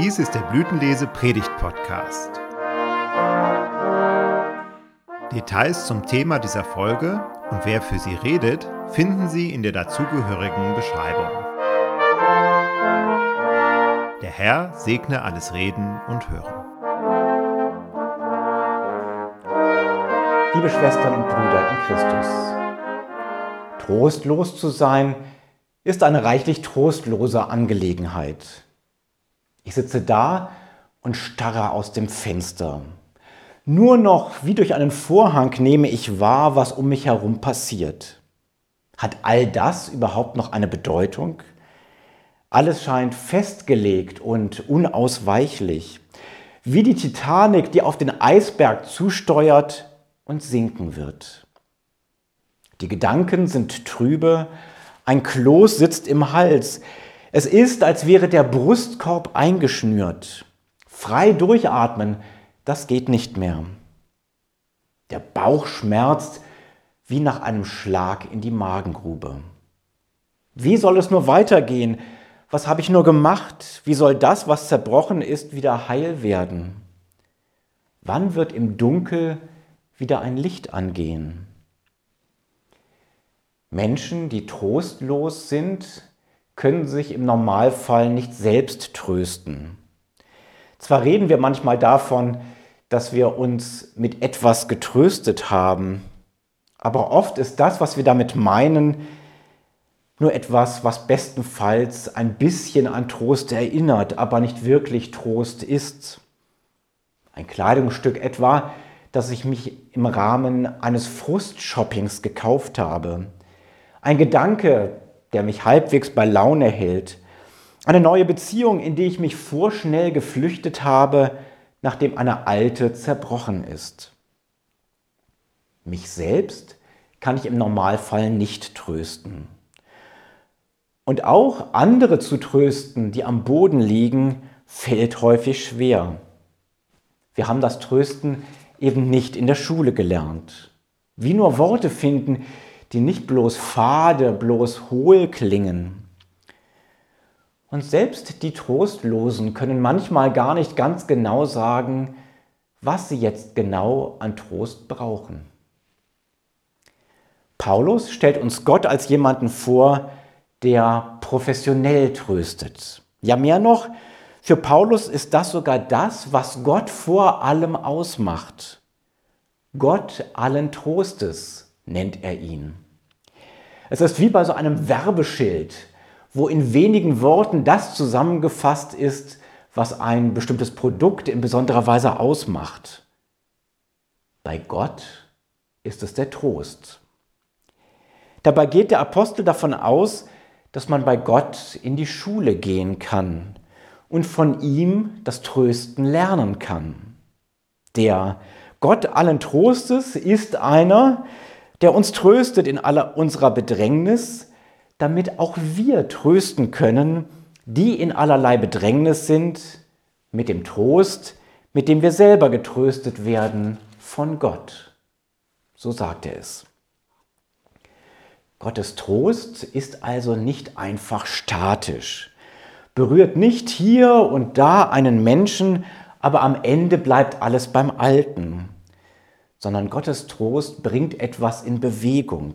Dies ist der Blütenlese Predigt Podcast. Details zum Thema dieser Folge und wer für sie redet, finden Sie in der dazugehörigen Beschreibung. Der Herr segne alles Reden und Hören. Liebe Schwestern und Brüder in Christus, trostlos zu sein ist eine reichlich trostlose Angelegenheit. Ich sitze da und starre aus dem Fenster. Nur noch wie durch einen Vorhang nehme ich wahr, was um mich herum passiert. Hat all das überhaupt noch eine Bedeutung? Alles scheint festgelegt und unausweichlich, wie die Titanic, die auf den Eisberg zusteuert und sinken wird. Die Gedanken sind trübe, ein Kloß sitzt im Hals, es ist, als wäre der Brustkorb eingeschnürt. Frei durchatmen, das geht nicht mehr. Der Bauch schmerzt wie nach einem Schlag in die Magengrube. Wie soll es nur weitergehen? Was habe ich nur gemacht? Wie soll das, was zerbrochen ist, wieder heil werden? Wann wird im Dunkel wieder ein Licht angehen? Menschen, die trostlos sind, können sich im Normalfall nicht selbst trösten. Zwar reden wir manchmal davon, dass wir uns mit etwas getröstet haben, aber oft ist das, was wir damit meinen, nur etwas, was bestenfalls ein bisschen an Trost erinnert, aber nicht wirklich Trost ist. Ein Kleidungsstück etwa, das ich mich im Rahmen eines Frustshoppings gekauft habe. Ein Gedanke, der mich halbwegs bei Laune hält. Eine neue Beziehung, in die ich mich vorschnell geflüchtet habe, nachdem eine alte zerbrochen ist. Mich selbst kann ich im Normalfall nicht trösten. Und auch andere zu trösten, die am Boden liegen, fällt häufig schwer. Wir haben das Trösten eben nicht in der Schule gelernt. Wie nur Worte finden, die nicht bloß fade, bloß hohl klingen. Und selbst die Trostlosen können manchmal gar nicht ganz genau sagen, was sie jetzt genau an Trost brauchen. Paulus stellt uns Gott als jemanden vor, der professionell tröstet. Ja, mehr noch, für Paulus ist das sogar das, was Gott vor allem ausmacht. Gott allen Trostes nennt er ihn. Es ist wie bei so einem Werbeschild, wo in wenigen Worten das zusammengefasst ist, was ein bestimmtes Produkt in besonderer Weise ausmacht. Bei Gott ist es der Trost. Dabei geht der Apostel davon aus, dass man bei Gott in die Schule gehen kann und von ihm das Trösten lernen kann. Der Gott allen Trostes ist einer, der uns tröstet in aller unserer Bedrängnis, damit auch wir trösten können, die in allerlei Bedrängnis sind, mit dem Trost, mit dem wir selber getröstet werden von Gott. So sagt er es. Gottes Trost ist also nicht einfach statisch, berührt nicht hier und da einen Menschen, aber am Ende bleibt alles beim Alten sondern Gottes Trost bringt etwas in Bewegung.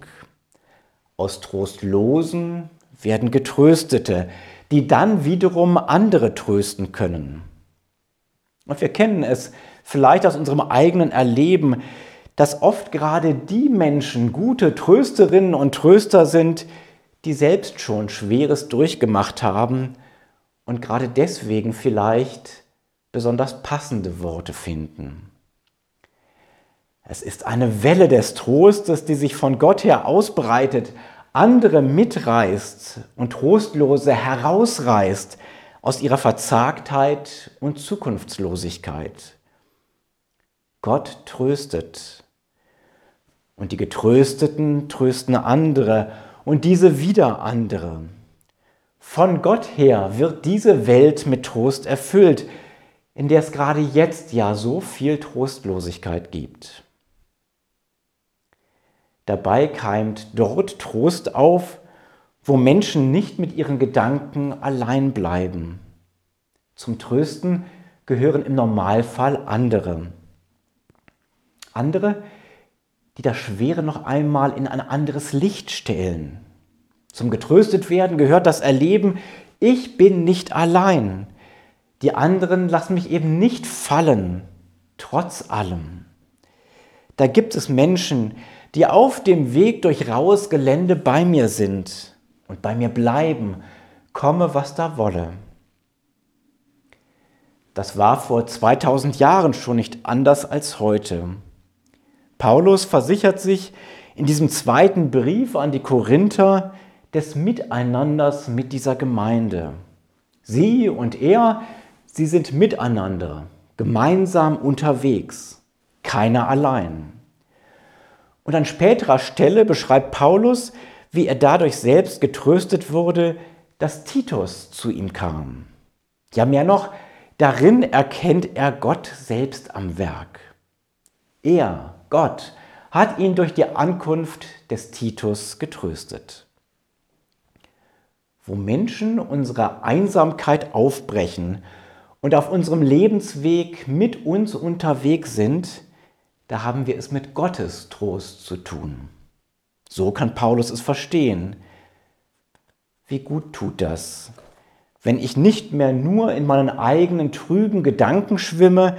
Aus Trostlosen werden Getröstete, die dann wiederum andere trösten können. Und wir kennen es vielleicht aus unserem eigenen Erleben, dass oft gerade die Menschen gute Trösterinnen und Tröster sind, die selbst schon Schweres durchgemacht haben und gerade deswegen vielleicht besonders passende Worte finden. Es ist eine Welle des Trostes, die sich von Gott her ausbreitet, andere mitreißt und Trostlose herausreißt aus ihrer Verzagtheit und Zukunftslosigkeit. Gott tröstet und die Getrösteten trösten andere und diese wieder andere. Von Gott her wird diese Welt mit Trost erfüllt, in der es gerade jetzt ja so viel Trostlosigkeit gibt. Dabei keimt dort Trost auf, wo Menschen nicht mit ihren Gedanken allein bleiben. Zum Trösten gehören im Normalfall andere. Andere, die das Schwere noch einmal in ein anderes Licht stellen. Zum getröstet werden gehört das Erleben, ich bin nicht allein. Die anderen lassen mich eben nicht fallen, trotz allem. Da gibt es Menschen, die auf dem Weg durch raues Gelände bei mir sind und bei mir bleiben, komme was da wolle. Das war vor 2000 Jahren schon nicht anders als heute. Paulus versichert sich in diesem zweiten Brief an die Korinther des Miteinanders mit dieser Gemeinde. Sie und er, sie sind miteinander, gemeinsam unterwegs, keiner allein. Und an späterer Stelle beschreibt Paulus, wie er dadurch selbst getröstet wurde, dass Titus zu ihm kam. Ja, mehr noch, darin erkennt er Gott selbst am Werk. Er, Gott hat ihn durch die Ankunft des Titus getröstet. Wo Menschen unsere Einsamkeit aufbrechen und auf unserem Lebensweg mit uns unterwegs sind, da haben wir es mit Gottes Trost zu tun. So kann Paulus es verstehen. Wie gut tut das, wenn ich nicht mehr nur in meinen eigenen trüben Gedanken schwimme,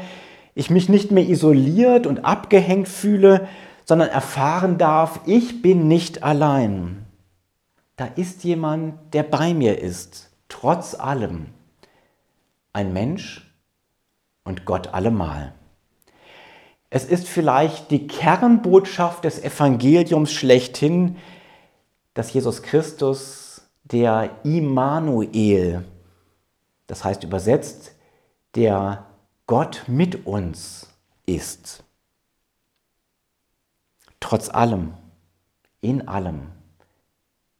ich mich nicht mehr isoliert und abgehängt fühle, sondern erfahren darf, ich bin nicht allein. Da ist jemand, der bei mir ist, trotz allem. Ein Mensch und Gott allemal. Es ist vielleicht die Kernbotschaft des Evangeliums schlechthin, dass Jesus Christus der Immanuel, das heißt übersetzt der Gott mit uns ist. Trotz allem, in allem,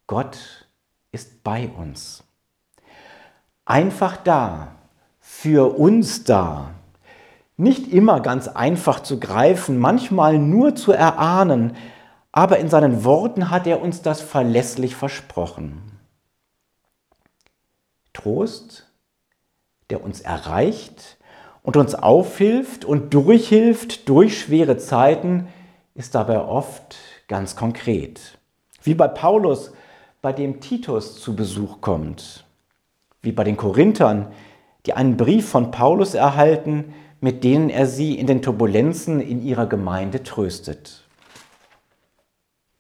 Gott ist bei uns. Einfach da, für uns da. Nicht immer ganz einfach zu greifen, manchmal nur zu erahnen, aber in seinen Worten hat er uns das verlässlich versprochen. Trost, der uns erreicht, und uns aufhilft und durchhilft durch schwere Zeiten, ist dabei oft ganz konkret. Wie bei Paulus, bei dem Titus zu Besuch kommt. Wie bei den Korinthern, die einen Brief von Paulus erhalten, mit denen er sie in den Turbulenzen in ihrer Gemeinde tröstet.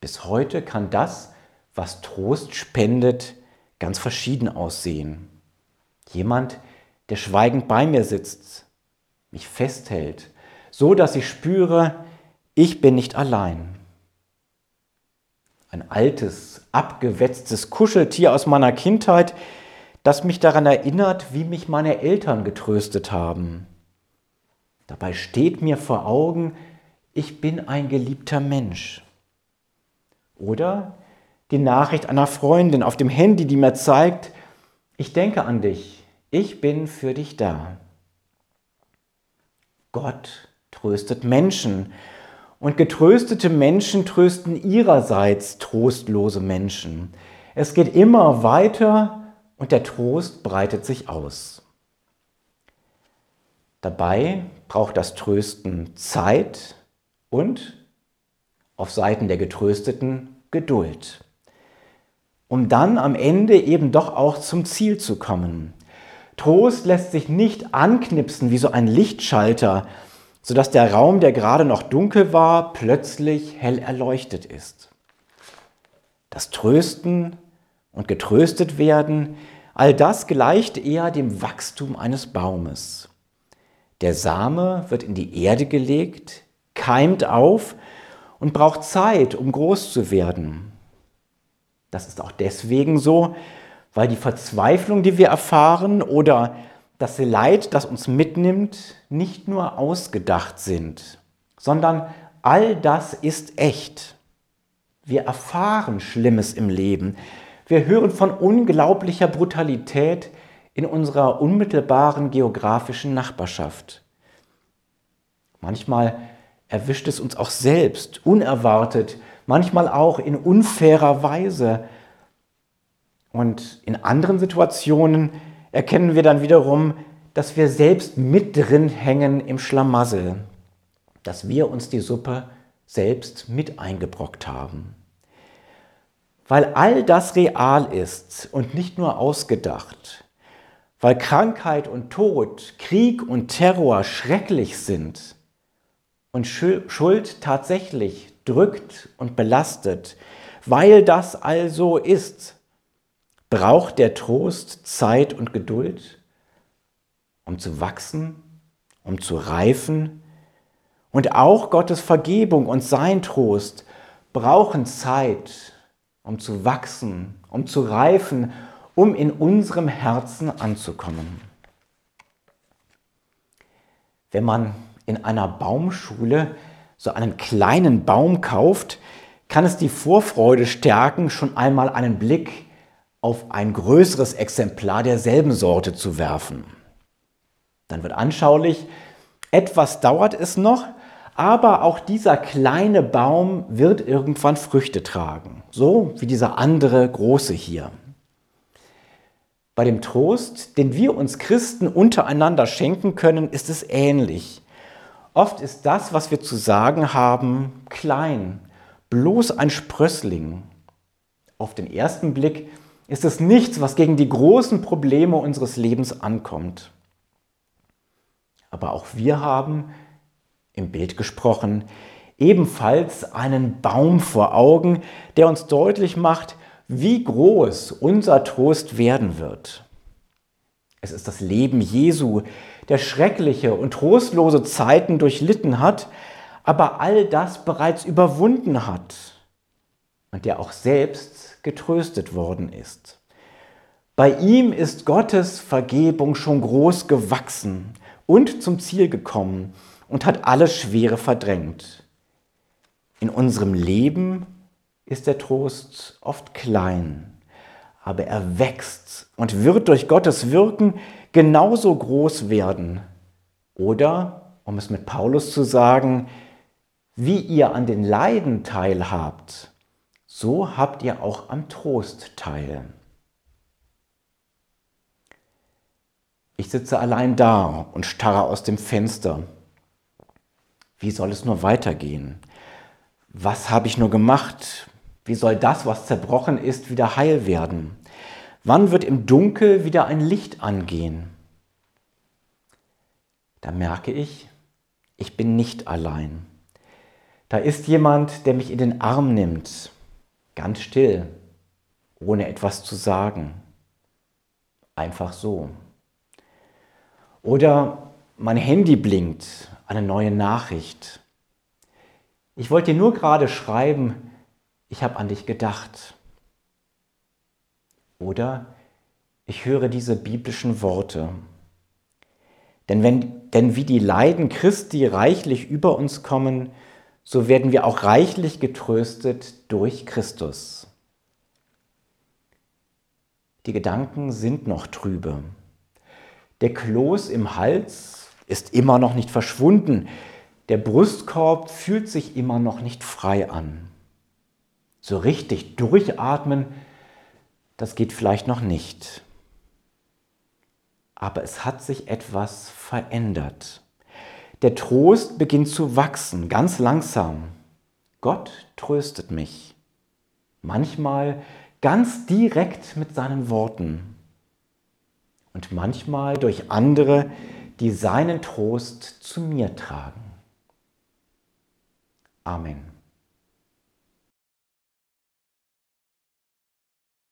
Bis heute kann das, was Trost spendet, ganz verschieden aussehen. Jemand, der schweigend bei mir sitzt, mich festhält, so dass ich spüre, ich bin nicht allein. Ein altes, abgewetztes Kuscheltier aus meiner Kindheit, das mich daran erinnert, wie mich meine Eltern getröstet haben. Dabei steht mir vor Augen, ich bin ein geliebter Mensch. Oder die Nachricht einer Freundin auf dem Handy, die mir zeigt, ich denke an dich, ich bin für dich da. Gott tröstet Menschen. Und getröstete Menschen trösten ihrerseits trostlose Menschen. Es geht immer weiter und der Trost breitet sich aus. Dabei braucht das Trösten Zeit und auf Seiten der Getrösteten Geduld, um dann am Ende eben doch auch zum Ziel zu kommen. Trost lässt sich nicht anknipsen wie so ein Lichtschalter, sodass der Raum, der gerade noch dunkel war, plötzlich hell erleuchtet ist. Das Trösten und getröstet werden, all das gleicht eher dem Wachstum eines Baumes. Der Same wird in die Erde gelegt, keimt auf und braucht Zeit, um groß zu werden. Das ist auch deswegen so, weil die Verzweiflung, die wir erfahren oder das Leid, das uns mitnimmt, nicht nur ausgedacht sind, sondern all das ist echt. Wir erfahren Schlimmes im Leben. Wir hören von unglaublicher Brutalität in unserer unmittelbaren geografischen Nachbarschaft. Manchmal erwischt es uns auch selbst, unerwartet, manchmal auch in unfairer Weise. Und in anderen Situationen erkennen wir dann wiederum, dass wir selbst mit drin hängen im Schlamassel, dass wir uns die Suppe selbst mit eingebrockt haben. Weil all das real ist und nicht nur ausgedacht, weil Krankheit und Tod, Krieg und Terror schrecklich sind und Schuld tatsächlich drückt und belastet, weil das also ist, braucht der Trost Zeit und Geduld, um zu wachsen, um zu reifen. Und auch Gottes Vergebung und sein Trost brauchen Zeit, um zu wachsen, um zu reifen, um in unserem Herzen anzukommen. Wenn man in einer Baumschule so einen kleinen Baum kauft, kann es die Vorfreude stärken, schon einmal einen Blick auf ein größeres Exemplar derselben Sorte zu werfen. Dann wird anschaulich, etwas dauert es noch, aber auch dieser kleine Baum wird irgendwann Früchte tragen, so wie dieser andere große hier. Bei dem Trost, den wir uns Christen untereinander schenken können, ist es ähnlich. Oft ist das, was wir zu sagen haben, klein, bloß ein Sprössling. Auf den ersten Blick ist es nichts, was gegen die großen Probleme unseres Lebens ankommt. Aber auch wir haben, im Bild gesprochen, ebenfalls einen Baum vor Augen, der uns deutlich macht, wie groß unser Trost werden wird. Es ist das Leben Jesu, der schreckliche und trostlose Zeiten durchlitten hat, aber all das bereits überwunden hat und der auch selbst getröstet worden ist. Bei ihm ist Gottes Vergebung schon groß gewachsen und zum Ziel gekommen und hat alles Schwere verdrängt. In unserem Leben ist der Trost oft klein, aber er wächst und wird durch Gottes Wirken genauso groß werden. Oder, um es mit Paulus zu sagen, wie ihr an den Leiden teilhabt, so habt ihr auch am Trost teil. Ich sitze allein da und starre aus dem Fenster. Wie soll es nur weitergehen? Was habe ich nur gemacht? Wie soll das, was zerbrochen ist, wieder heil werden? Wann wird im Dunkel wieder ein Licht angehen? Da merke ich, ich bin nicht allein. Da ist jemand, der mich in den Arm nimmt, ganz still, ohne etwas zu sagen. Einfach so. Oder mein Handy blinkt, eine neue Nachricht. Ich wollte dir nur gerade schreiben, ich habe an dich gedacht. Oder ich höre diese biblischen Worte. Denn, wenn, denn wie die Leiden Christi reichlich über uns kommen, so werden wir auch reichlich getröstet durch Christus. Die Gedanken sind noch trübe. Der Kloß im Hals ist immer noch nicht verschwunden. Der Brustkorb fühlt sich immer noch nicht frei an. So richtig durchatmen das geht vielleicht noch nicht. Aber es hat sich etwas verändert. Der Trost beginnt zu wachsen, ganz langsam. Gott tröstet mich. Manchmal ganz direkt mit seinen Worten und manchmal durch andere, die seinen Trost zu mir tragen. Amen.